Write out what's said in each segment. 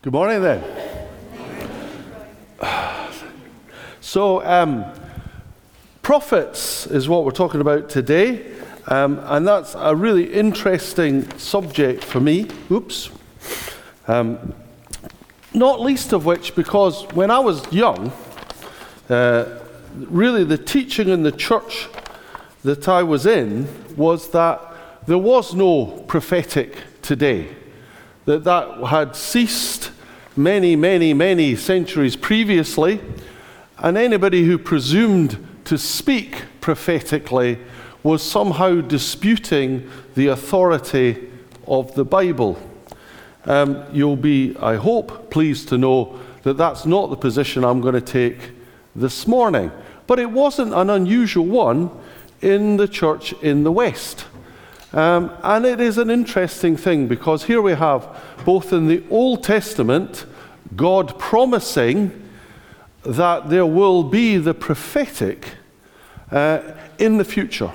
Good morning, then. So, um, prophets is what we're talking about today, um, and that's a really interesting subject for me. Oops. Um, not least of which, because when I was young, uh, really the teaching in the church that I was in was that there was no prophetic today, that that had ceased many, many, many centuries previously, and anybody who presumed to speak prophetically was somehow disputing the authority of the Bible. Um, you'll be, I hope, pleased to know that that's not the position I'm going to take this morning. But it wasn't an unusual one in the church in the West. Um, and it is an interesting thing because here we have both in the Old Testament God promising that there will be the prophetic uh, in the future,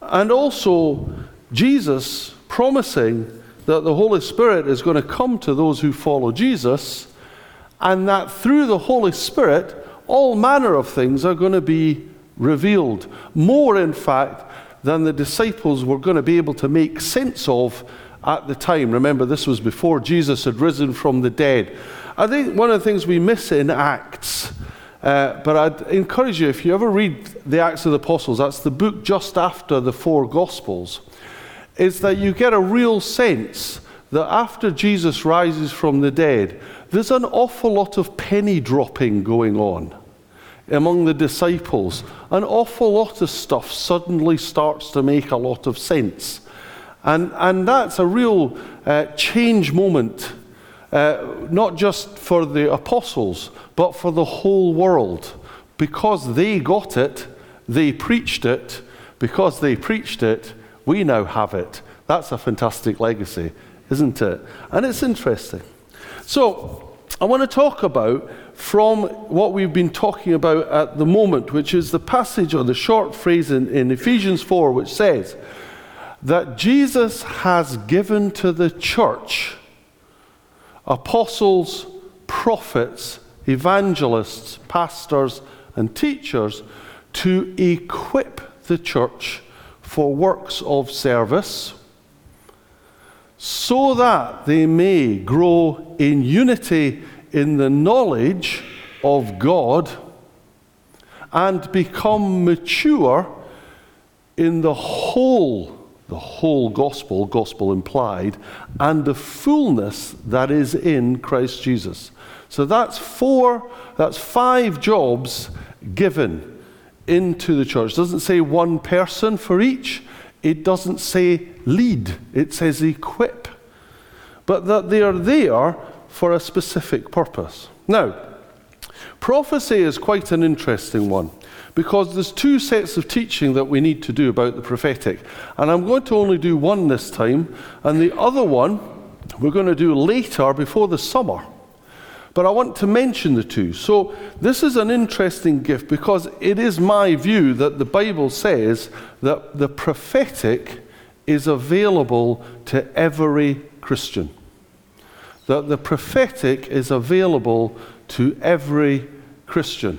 and also Jesus promising that the Holy Spirit is going to come to those who follow Jesus, and that through the Holy Spirit, all manner of things are going to be revealed. More, in fact, than the disciples were going to be able to make sense of at the time. Remember, this was before Jesus had risen from the dead. I think one of the things we miss in Acts, uh, but I'd encourage you, if you ever read the Acts of the Apostles, that's the book just after the four Gospels, is that you get a real sense that after Jesus rises from the dead, there's an awful lot of penny dropping going on among the disciples. An awful lot of stuff suddenly starts to make a lot of sense. And, and that's a real uh, change moment, uh, not just for the apostles, but for the whole world. Because they got it, they preached it. Because they preached it, we now have it. That's a fantastic legacy, isn't it? And it's interesting. So, I want to talk about from what we've been talking about at the moment, which is the passage or the short phrase in, in Ephesians 4, which says that Jesus has given to the church apostles, prophets, evangelists, pastors, and teachers to equip the church for works of service so that they may grow in unity in the knowledge of God and become mature in the whole, the whole gospel, gospel implied, and the fullness that is in Christ Jesus. So that's four, that's five jobs given into the church. It doesn't say one person for each. It doesn't say lead. It says equip. But that they are there for a specific purpose. Now, prophecy is quite an interesting one because there's two sets of teaching that we need to do about the prophetic. And I'm going to only do one this time, and the other one we're going to do later before the summer. But I want to mention the two. So, this is an interesting gift because it is my view that the Bible says that the prophetic is available to every Christian that the prophetic is available to every Christian.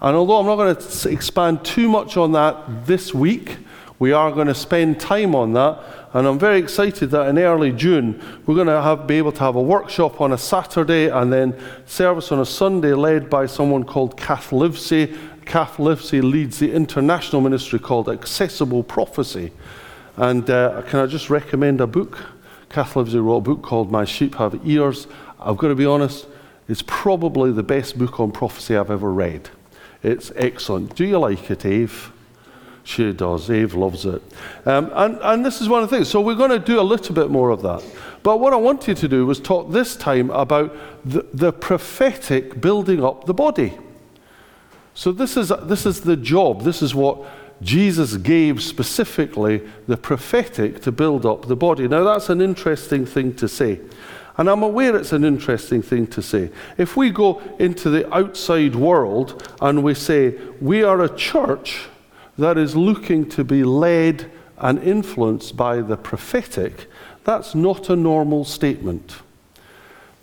And although I'm not going to expand too much on that this week, we are going to spend time on that. And I'm very excited that in early June, we're going to have, be able to have a workshop on a Saturday and then service on a Sunday led by someone called Kath Livesey. Kath Livesey leads the international ministry called Accessible Prophecy. And uh, can I just recommend a book? Kath Livesey wrote a book called My Sheep Have Ears. I've got to be honest, it's probably the best book on prophecy I've ever read. It's excellent. Do you like it, Eve? She does. Eve loves it. Um, and, and this is one of the things. So we're going to do a little bit more of that. But what I wanted to do was talk this time about the, the prophetic building up the body. So this is, this is the job. This is what Jesus gave specifically the prophetic to build up the body. Now, that's an interesting thing to say. And I'm aware it's an interesting thing to say. If we go into the outside world and we say, we are a church that is looking to be led and influenced by the prophetic, that's not a normal statement.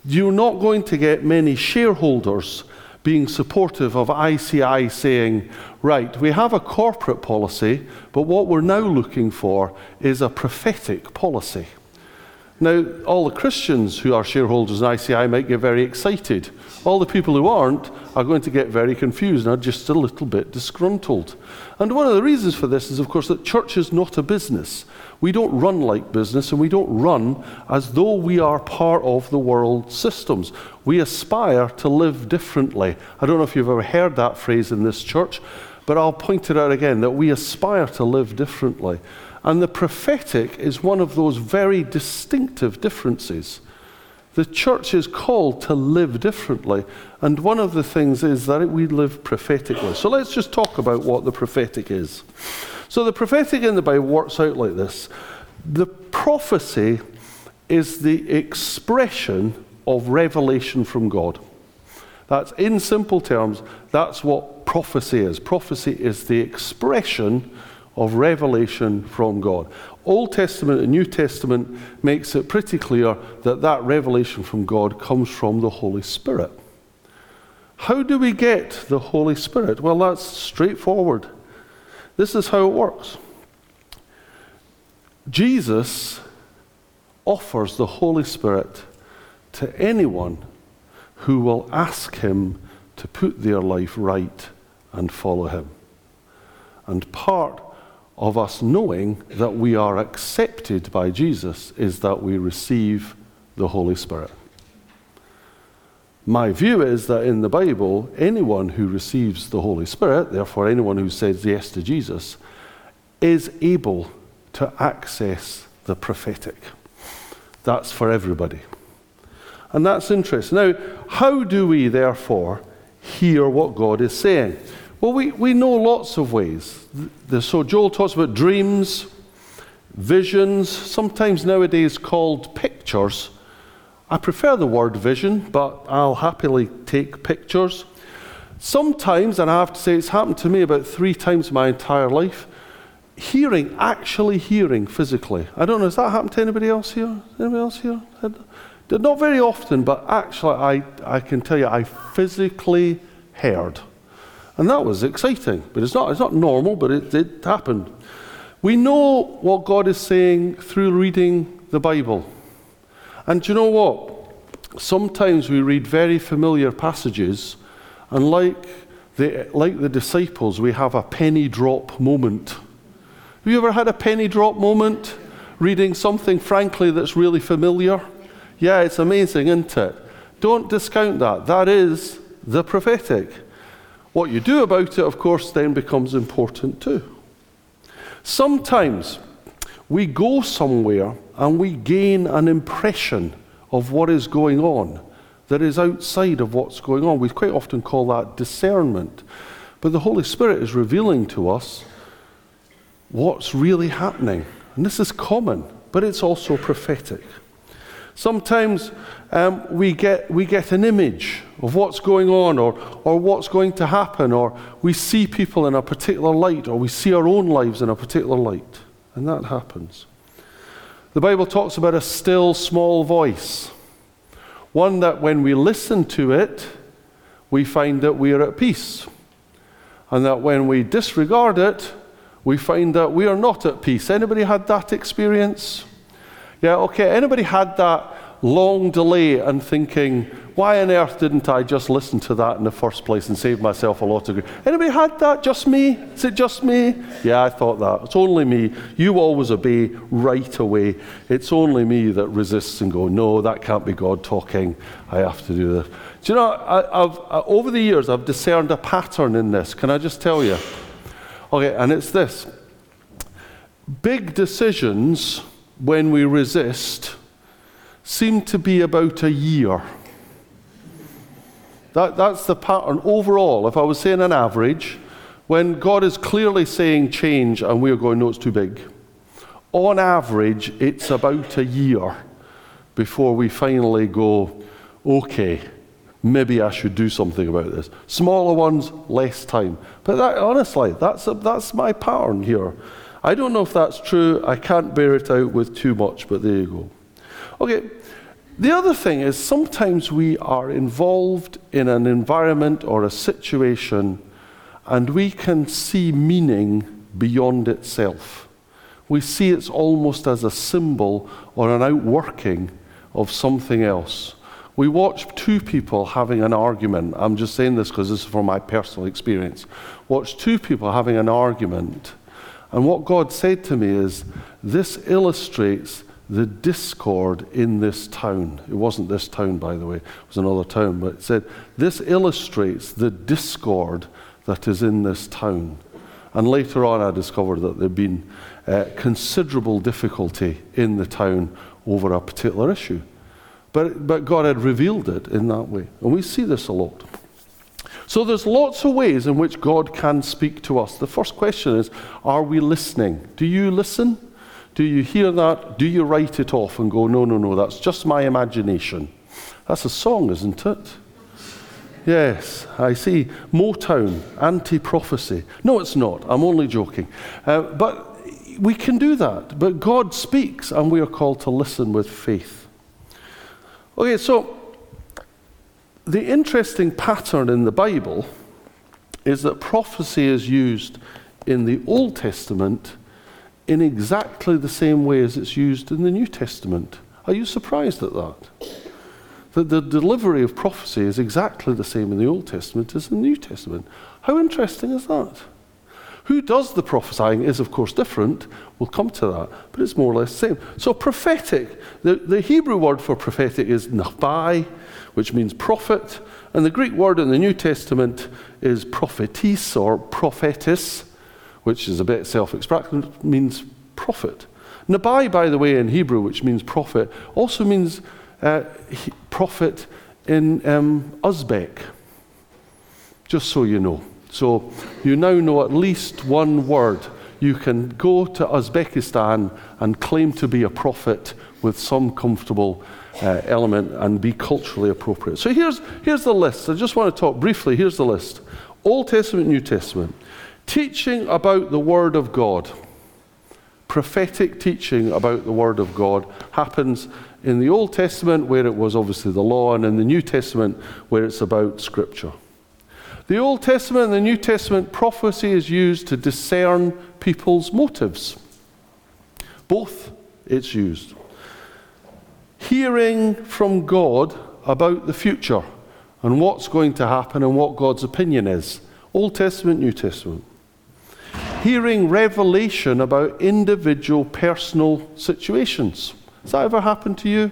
You're not going to get many shareholders being supportive of ICI saying, right, we have a corporate policy, but what we're now looking for is a prophetic policy. Now, all the Christians who are shareholders in ICI might get very excited. All the people who aren't are going to get very confused and are just a little bit disgruntled. And one of the reasons for this is, of course, that church is not a business. We don't run like business and we don't run as though we are part of the world systems. We aspire to live differently. I don't know if you've ever heard that phrase in this church, but I'll point it out again that we aspire to live differently. And the prophetic is one of those very distinctive differences. The church is called to live differently, and one of the things is that we live prophetically. So let's just talk about what the prophetic is. So the prophetic in the Bible works out like this the prophecy is the expression of revelation from God. That's in simple terms, that's what prophecy is. Prophecy is the expression of revelation from God. Old Testament and New Testament makes it pretty clear that that revelation from God comes from the Holy Spirit. How do we get the Holy Spirit? Well, that's straightforward. This is how it works. Jesus offers the Holy Spirit to anyone who will ask him to put their life right and follow him. And part of us knowing that we are accepted by Jesus is that we receive the Holy Spirit. My view is that in the Bible, anyone who receives the Holy Spirit, therefore anyone who says yes to Jesus, is able to access the prophetic. That's for everybody. And that's interesting. Now, how do we therefore hear what God is saying? Well, we, we know lots of ways. So Joel talks about dreams, visions, sometimes nowadays called pictures. I prefer the word vision, but I'll happily take pictures. Sometimes, and I have to say it's happened to me about three times in my entire life, hearing, actually hearing physically. I don't know, has that happened to anybody else here? Anybody else here? Not very often, but actually, I, I can tell you, I physically heard. And that was exciting. But it's not, it's not normal, but it, it happened. We know what God is saying through reading the Bible. And do you know what? Sometimes we read very familiar passages, and like the, like the disciples, we have a penny drop moment. Have you ever had a penny drop moment? Reading something, frankly, that's really familiar? Yeah, it's amazing, isn't it? Don't discount that. That is the prophetic. What you do about it, of course, then becomes important too. Sometimes we go somewhere and we gain an impression of what is going on that is outside of what's going on. We quite often call that discernment. But the Holy Spirit is revealing to us what's really happening. And this is common, but it's also prophetic. Sometimes um, we, get, we get an image of what's going on or, or what's going to happen, or we see people in a particular light, or we see our own lives in a particular light. And that happens. The Bible talks about a still small voice, one that when we listen to it, we find that we are at peace. And that when we disregard it, we find that we are not at peace. Anybody had that experience? Yeah, okay. Anybody had that long delay and thinking, why on earth didn't I just listen to that in the first place and save myself a lot of grief? Anybody had that? Just me? Is it just me? Yeah, I thought that. It's only me. You always obey right away. It's only me that resists and go, no, that can't be God talking. I have to do this. Do you know, I, have over the years, I've discerned a pattern in this. Can I just tell you? Okay, and it's this. Big decisions, when we resist, seem to be about a year. That, that's the pattern overall. If I was saying an average, when God is clearly saying change and we're going, no, it's too big, on average, it's about a year before we finally go, okay, maybe I should do something about this. Smaller ones, less time. But that, honestly, that's, a, that's my pattern here. I don't know if that's true. I can't bear it out with too much, but there you go. Okay, The other thing is sometimes we are involved in an environment or a situation and we can see meaning beyond itself. We see it's almost as a symbol or an outworking of something else. We watch two people having an argument. I'm just saying this because this is from my personal experience. Watch two people having an argument. And what God said to me is, this illustrates the discord in this town. It wasn't this town, by the way, it was another town, but it said, this illustrates the discord that is in this town. And later on, I discovered that there'd been uh, considerable difficulty in the town over a particular issue. But, but God had revealed it in that way. And we see this a lot. So there's lots of ways in which God can speak to us. The first question is Are we listening? Do you listen? Do you hear that? Do you write it off and go, No, no, no, that's just my imagination? That's a song, isn't it? Yes, I see. Motown, anti prophecy. No, it's not. I'm only joking. Uh, but we can do that. But God speaks, and we are called to listen with faith. Okay, so the interesting pattern in the Bible is that prophecy is used in the Old Testament in exactly the same way as it's used in the New Testament. Are you surprised at that? That the delivery of prophecy is exactly the same in the Old Testament as in the New Testament. How interesting is that? Who does the prophesying is, of course, different. We'll come to that, but it's more or less the same. So, prophetic, the, the Hebrew word for prophetic is nabai, which means prophet, and the Greek word in the New Testament is prophetis or prophetess, which is a bit self explanatory, means prophet. Nabai, by the way, in Hebrew, which means prophet, also means uh, prophet in um, Uzbek, just so you know. So you now know at least one word. You can go to Uzbekistan and claim to be a prophet with some comfortable uh, element and be culturally appropriate. So here's, here's the list. I just want to talk briefly. Here's the list Old Testament, New Testament. Teaching about the Word of God. Prophetic teaching about the Word of God happens in the Old Testament, where it was obviously the law, and in the New Testament, where it's about Scripture. The Old Testament and the New Testament prophecy is used to discern people's motives. Both it's used. Hearing from God about the future and what's going to happen and what God's opinion is. Old Testament, New Testament. Hearing revelation about individual personal situations. Has that ever happened to you?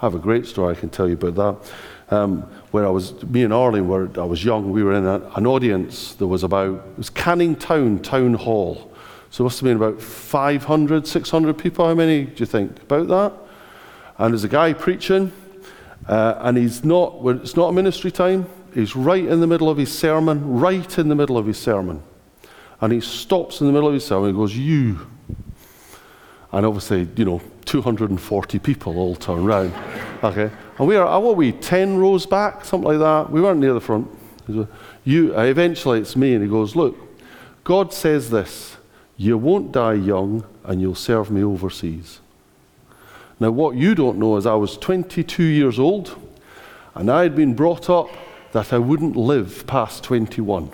I have a great story I can tell you about that um, where I was, me and Arlene were, I was young, we were in a, an audience that was about, it was Canning Town Town Hall. So it must have been about 500, 600 people. How many do you think about that? And there's a guy preaching, uh, and he's not, it's not a ministry time. He's right in the middle of his sermon, right in the middle of his sermon. And he stops in the middle of his sermon and he goes, You. And obviously, you know, 240 people all turn round. Okay. And we are, uh, what are we, 10 rows back, something like that? We weren't near the front. You, uh, eventually, it's me, and he goes, Look, God says this you won't die young, and you'll serve me overseas. Now, what you don't know is I was 22 years old, and I had been brought up that I wouldn't live past 21.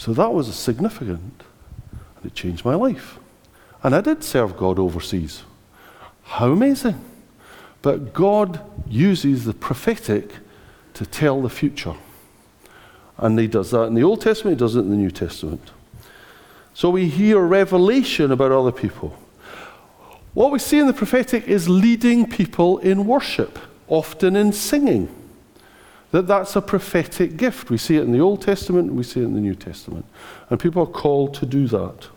So that was significant, and it changed my life. And I did serve God overseas. How amazing! But God uses the prophetic to tell the future. And he does that in the Old Testament, he does it in the New Testament. So we hear revelation about other people. What we see in the prophetic is leading people in worship, often in singing. That that's a prophetic gift. We see it in the Old Testament, we see it in the New Testament. And people are called to do that.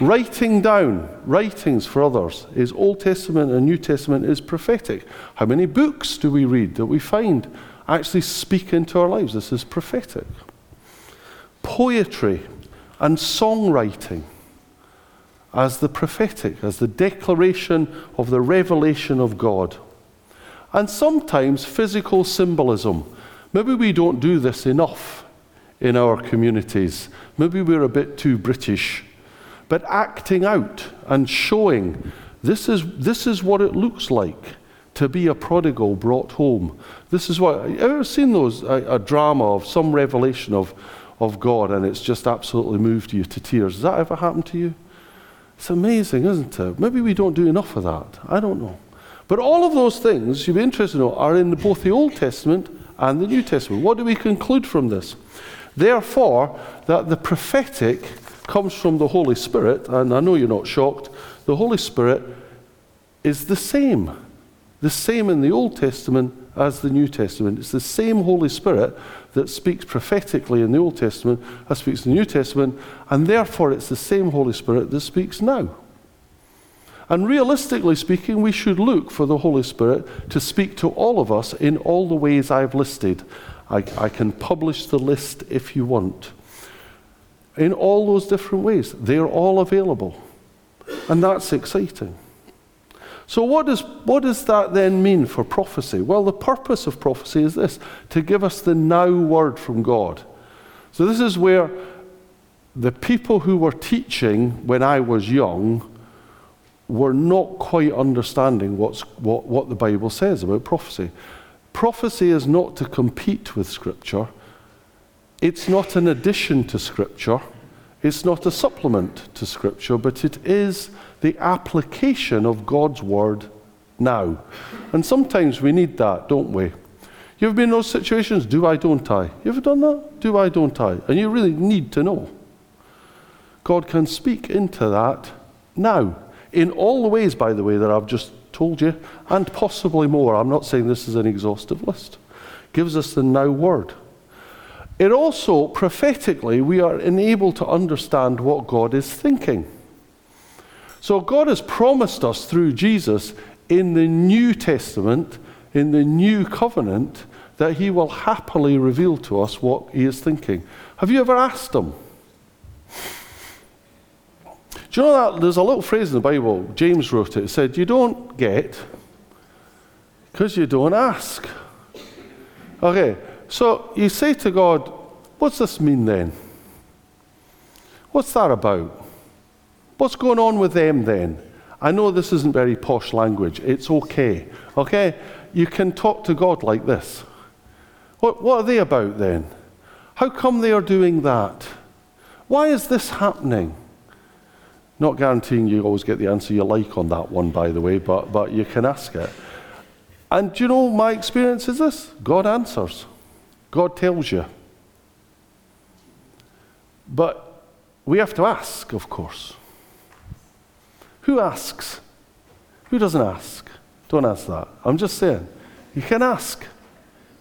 Writing down writings for others is Old Testament and New Testament is prophetic. How many books do we read that we find actually speak into our lives? This is prophetic. Poetry and songwriting as the prophetic, as the declaration of the revelation of God. And sometimes physical symbolism. Maybe we don't do this enough in our communities. Maybe we're a bit too British but acting out and showing this is, this is what it looks like to be a prodigal brought home. This is what, have you ever seen those, a, a drama of some revelation of, of God and it's just absolutely moved you to tears? Has that ever happened to you? It's amazing, isn't it? Maybe we don't do enough of that. I don't know. But all of those things, you'd be interested to know, are in both the Old Testament and the New Testament. What do we conclude from this? Therefore, that the prophetic comes from the Holy Spirit, and I know you're not shocked, the Holy Spirit is the same. The same in the Old Testament as the New Testament. It's the same Holy Spirit that speaks prophetically in the Old Testament as speaks in the New Testament, and therefore it's the same Holy Spirit that speaks now. And realistically speaking, we should look for the Holy Spirit to speak to all of us in all the ways I've listed. I, I, can publish the list if you want. In all those different ways. They're all available. And that's exciting. So, what does, what does that then mean for prophecy? Well, the purpose of prophecy is this to give us the now word from God. So, this is where the people who were teaching when I was young were not quite understanding what's, what, what the Bible says about prophecy. Prophecy is not to compete with Scripture, it's not an addition to Scripture, it's not a supplement to Scripture, but it is the application of God's Word now. And sometimes we need that, don't we? You've been in those situations, do I, don't I? You ever done that? Do I, don't I? And you really need to know. God can speak into that now in all the ways, by the way, that I've just told you, and possibly more. I'm not saying this is an exhaustive list. Gives us the now word. It also, prophetically, we are enabled to understand what God is thinking. So, God has promised us through Jesus in the New Testament, in the New Covenant, that He will happily reveal to us what He is thinking. Have you ever asked Him? Do you know that there's a little phrase in the Bible, James wrote it, it said, You don't get because you don't ask. Okay, so you say to God, What's this mean then? What's that about? What's going on with them then? I know this isn't very posh language. It's okay. Okay? You can talk to God like this. What, what are they about then? How come they are doing that? Why is this happening? Not guaranteeing you always get the answer you like on that one, by the way, but, but you can ask it. And do you know my experience is this? God answers, God tells you. But we have to ask, of course. Who asks? Who doesn't ask? Don't ask that. I'm just saying. You can ask.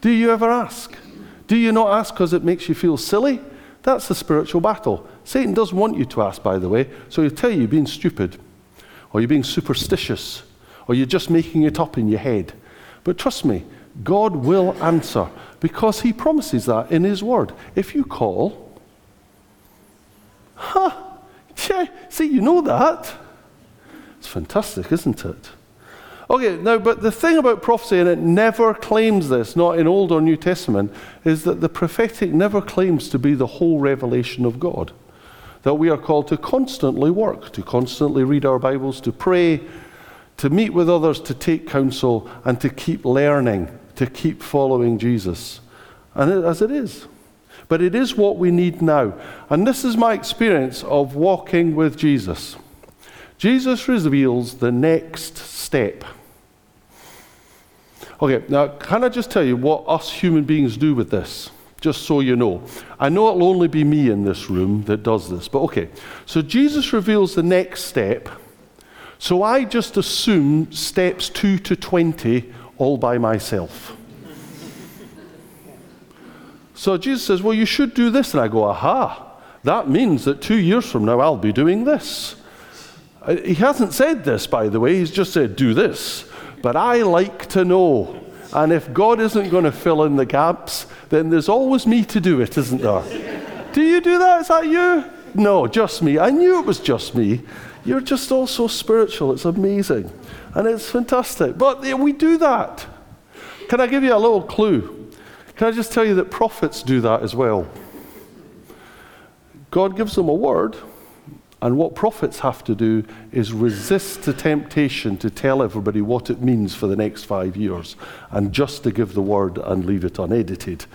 Do you ever ask? Do you not ask because it makes you feel silly? That's the spiritual battle. Satan does want you to ask, by the way, so he'll tell you you're being stupid, or you're being superstitious, or you're just making it up in your head. But trust me, God will answer because he promises that in his word. If you call, huh, yeah, see, you know that. It's fantastic, isn't it? Okay, now, but the thing about prophecy, and it never claims this, not in Old or New Testament, is that the prophetic never claims to be the whole revelation of God. That we are called to constantly work, to constantly read our Bibles, to pray, to meet with others, to take counsel, and to keep learning, to keep following Jesus. And it, as it is. But it is what we need now. And this is my experience of walking with Jesus. Jesus reveals the next step. Okay, now can I just tell you what us human beings do with this? Just so you know. I know it'll only be me in this room that does this, but okay. So Jesus reveals the next step. So I just assume steps 2 to 20 all by myself. so Jesus says, Well, you should do this. And I go, Aha, that means that two years from now I'll be doing this. Uh, he hasn't said this, by the way, he's just said, do this. But I like to know. And if God isn't going to fill in the gaps, then there's always me to do it, isn't there? do you do that? Is that you? No, just me. I knew it was just me. You're just all so spiritual. It's amazing. And it's fantastic. But we do that. Can I give you a little clue? Can I just tell you that prophets do that as well? God gives them a word, And what prophets have to do is resist the temptation to tell everybody what it means for the next five years and just to give the word and leave it unedited.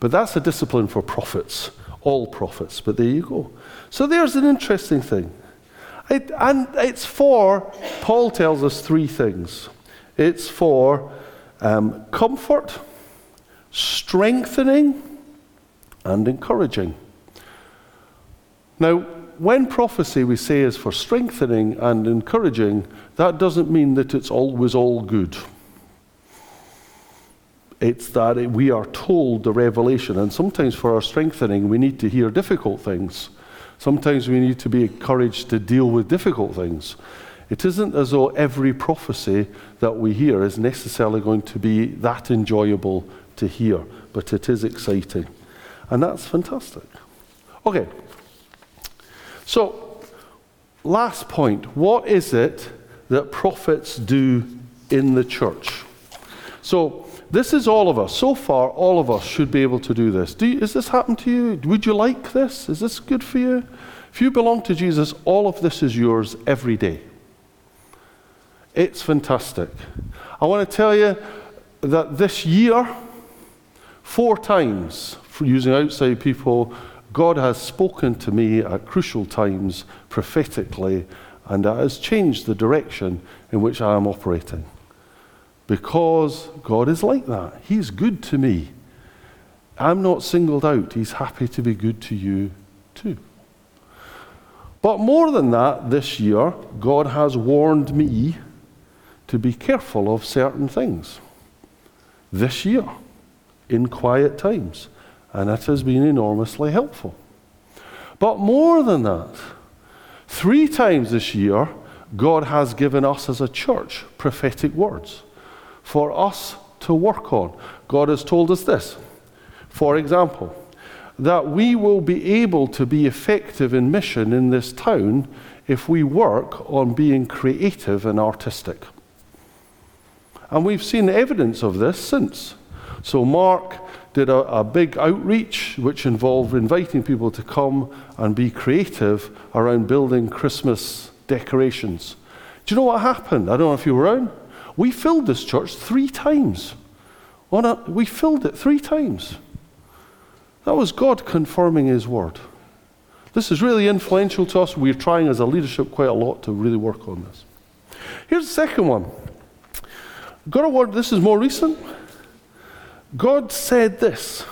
But that's a discipline for prophets, all prophets. But there you go. So there's an interesting thing. It, and it's for, Paul tells us three things it's for um, comfort, strengthening, and encouraging. Now, when prophecy we say is for strengthening and encouraging, that doesn't mean that it's always all good. It's that we are told the revelation, and sometimes for our strengthening, we need to hear difficult things. Sometimes we need to be encouraged to deal with difficult things. It isn't as though every prophecy that we hear is necessarily going to be that enjoyable to hear, but it is exciting. And that's fantastic. Okay. So, last point what is it that prophets do in the church? So, this is all of us. So far, all of us should be able to do this. Do you, is this happen to you? Would you like this? Is this good for you? If you belong to Jesus, all of this is yours every day. It's fantastic. I want to tell you that this year, four times, using outside people, God has spoken to me at crucial times prophetically, and that has changed the direction in which I am operating because God is like that. He's good to me. I'm not singled out. He's happy to be good to you too. But more than that, this year, God has warned me to be careful of certain things. This year, in quiet times. And it has been enormously helpful. But more than that, three times this year, God has given us as a church prophetic words for us to work on. God has told us this. For example, that we will be able to be effective in mission in this town if we work on being creative and artistic. And we've seen evidence of this since. So, Mark did a, a, big outreach which involved inviting people to come and be creative around building Christmas decorations. Do you know what happened? I don't know if you were around. We filled this church three times. A, we filled it three times. That was God confirming His word. This is really influential to us. We're trying as a leadership quite a lot to really work on this. Here's the second one. Got a word, this is more recent. God said this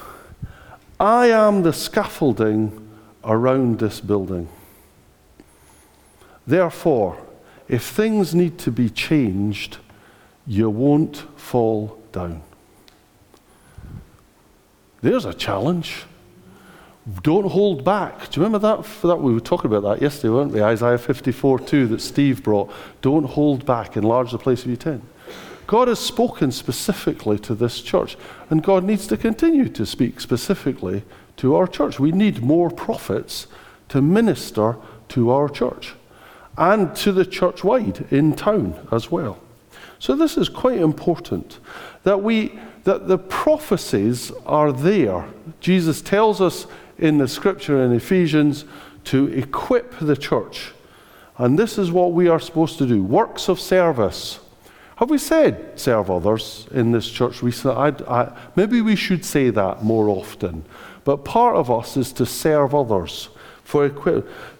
I am the scaffolding around this building. Therefore, if things need to be changed, you won't fall down. There's a challenge. Don't hold back. Do you remember that? that? We were talking about that yesterday, weren't we? Isaiah 54 2 that Steve brought. Don't hold back, enlarge the place of your tent. God has spoken specifically to this church, and God needs to continue to speak specifically to our church. We need more prophets to minister to our church and to the church wide in town as well. So this is quite important that we that the prophecies are there. Jesus tells us in the scripture in Ephesians to equip the church. And this is what we are supposed to do works of service. Have we said serve others in this church recently? I, I, maybe we should say that more often. But part of us is to serve others for.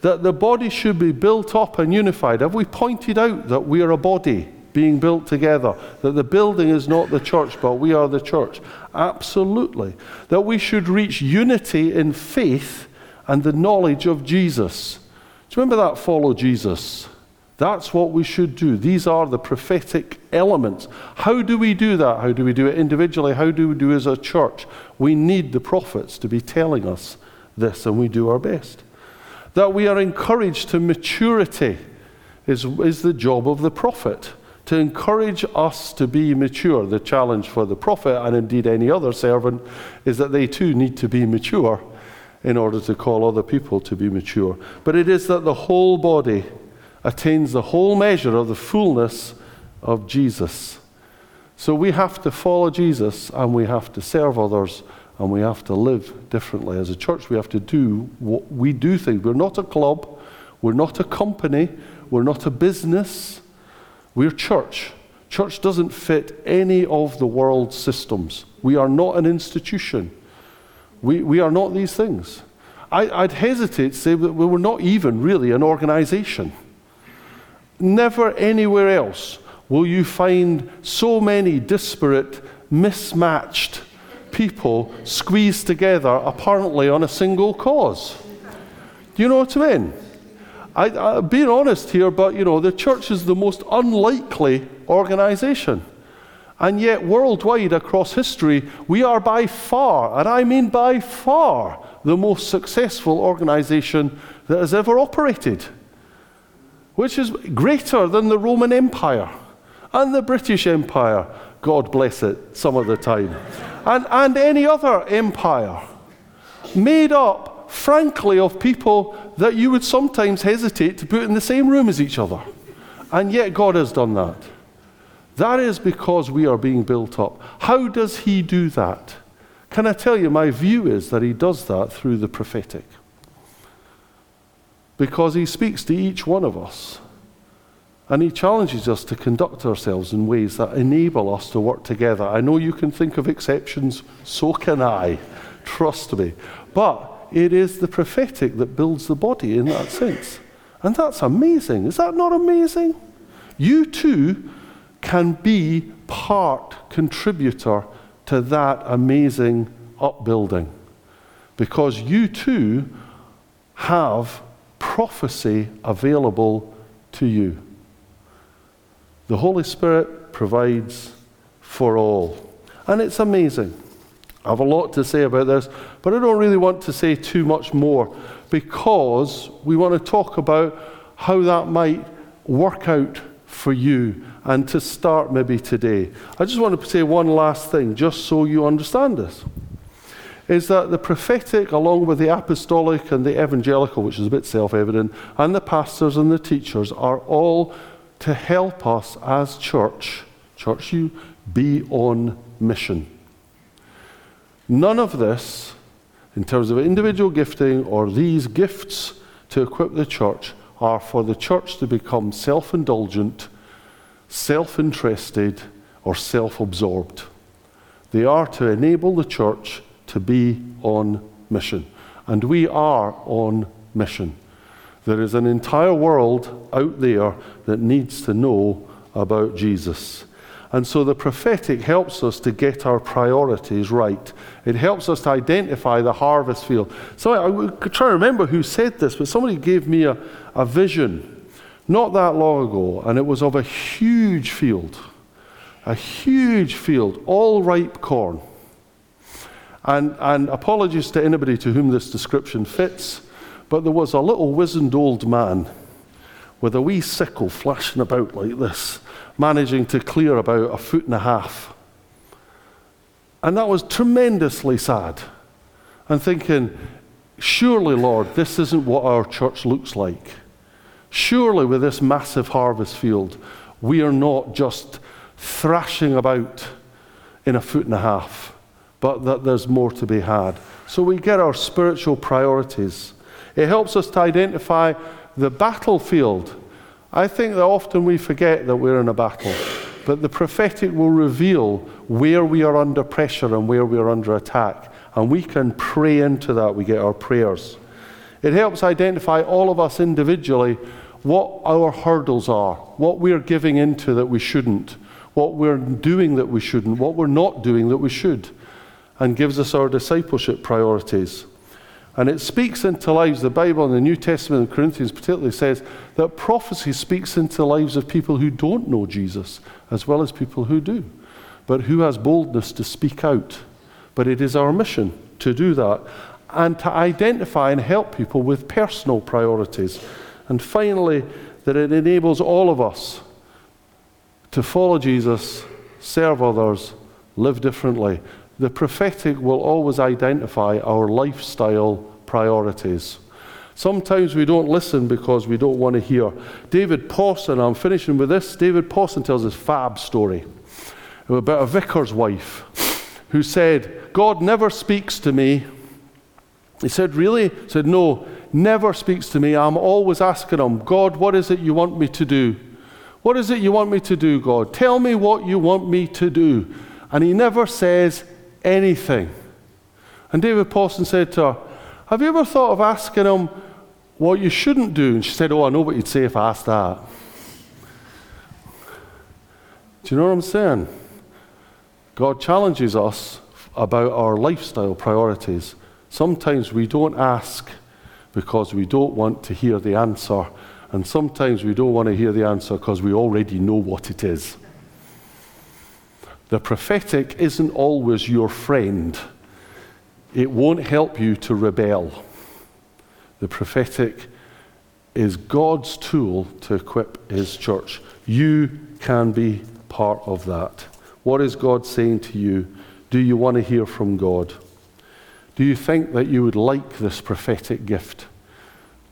That the body should be built up and unified. Have we pointed out that we are a body? being built together, that the building is not the church, but we are the church. Absolutely. That we should reach unity in faith and the knowledge of Jesus. Do you remember that? Follow Jesus. That's what we should do. These are the prophetic elements. How do we do that? How do we do it individually? How do we do it as a church? We need the prophets to be telling us this, and we do our best. That we are encouraged to maturity is, is the job of the prophet to encourage us to be mature. The challenge for the prophet, and indeed any other servant, is that they too need to be mature in order to call other people to be mature. But it is that the whole body attains the whole measure of the fullness of Jesus. So we have to follow Jesus and we have to serve others and we have to live differently. As a church, we have to do what we do things. We're not a club. We're not a company. We're not a business. We're church. Church doesn't fit any of the world's systems. We are not an institution. We, we are not these things. I, I'd hesitate to say that we were not even really an organization. Never anywhere else will you find so many disparate, mismatched people squeezed together apparently on a single cause. Do you know what I mean? I, am being honest here, but you know, the church is the most unlikely organization. And yet, worldwide across history, we are by far, and I mean by far, the most successful organization that has ever operated, which is greater than the Roman Empire and the British Empire, God bless it, some of the time, and, and any other empire, made up, frankly, of people that you would sometimes hesitate to put in the same room as each other. And yet, God has done that. That is because we are being built up. How does He do that? Can I tell you, my view is that He does that through the prophetic. Because He speaks to each one of us. And He challenges us to conduct ourselves in ways that enable us to work together. I know you can think of exceptions, so can I. Trust me. But it is the prophetic that builds the body in that sense. And that's amazing. Is that not amazing? You too can be part contributor to that amazing upbuilding because you too have prophecy available to you. The Holy Spirit provides for all. And it's amazing. I have a lot to say about this, but I don't really want to say too much more because we want to talk about how that might work out for you and to start maybe today. I just want to say one last thing, just so you understand this. Is that the prophetic, along with the apostolic and the evangelical, which is a bit self evident, and the pastors and the teachers, are all to help us as church, church you, be on mission. None of this, in terms of individual gifting or these gifts to equip the church, are for the church to become self indulgent self interested, or self absorbed. They are to enable the church to be on mission. And we are on mission. There is an entire world out there that needs to know about Jesus. And so the prophetic helps us to get our priorities right. It helps us to identify the harvest field. So I try to remember who said this, but somebody gave me a, a vision not that long ago, and it was of a huge field, a huge field, all ripe corn. And, and apologies to anybody to whom this description fits, but there was a little wizened old man with a wee sickle flashing about like this, managing to clear about a foot and a half. And that was tremendously sad. And thinking, surely, Lord, this isn't what our church looks like. Surely, with this massive harvest field, we are not just thrashing about in a foot and a half, but that there's more to be had. So we get our spiritual priorities. It helps us to identify the battlefield. I think that often we forget that we're in a battle, but the prophetic will reveal where we are under pressure and where we are under attack. And we can pray into that. We get our prayers. It helps identify all of us individually what our hurdles are, what we're giving into that we shouldn't, what we're doing that we shouldn't, what we're not doing that we should, and gives us our discipleship priorities. And it speaks into lives. The Bible in the New Testament, in Corinthians particularly, says that prophecy speaks into lives of people who don't know Jesus as well as people who do, but who has boldness to speak out. But it is our mission to do that and to identify and help people with personal priorities and finally, that it enables all of us to follow Jesus, serve others, live differently. The prophetic will always identify our lifestyle priorities. Sometimes we don't listen because we don't want to hear. David Pawson, I'm finishing with this. David Pawson tells his fab story about a vicar's wife who said, God never speaks to me. He said, Really? He said, No, never speaks to me. I'm always asking him, God, what is it you want me to do? What is it you want me to do, God? Tell me what you want me to do. And he never says anything. And David Pawson said to her, Have you ever thought of asking him what you shouldn't do? And she said, Oh, I know what you'd say if I asked that. Do you know what I'm saying? God challenges us about our lifestyle priorities. Sometimes we don't ask because we don't want to hear the answer, and sometimes we don't want to hear the answer because we already know what it is. The prophetic isn't always your friend, it won't help you to rebel. The prophetic is God's tool to equip His church. You can be part of that. What is God saying to you? Do you want to hear from God? Do you think that you would like this prophetic gift?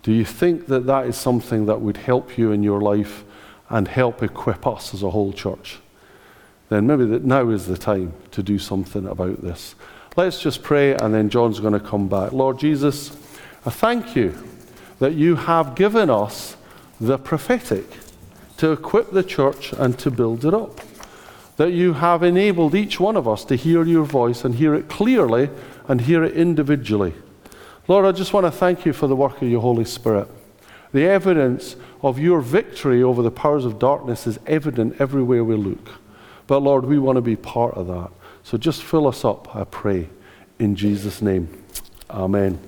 Do you think that that is something that would help you in your life and help equip us as a whole church? Then maybe that now is the time to do something about this. Let's just pray and then John's going to come back. Lord Jesus, I thank you that you have given us the prophetic to equip the church and to build it up. That you have enabled each one of us to hear your voice and hear it clearly and hear it individually. Lord, I just want to thank you for the work of your Holy Spirit. The evidence of your victory over the powers of darkness is evident everywhere we look. But Lord, we want to be part of that. So just fill us up, I pray, in Jesus' name. Amen.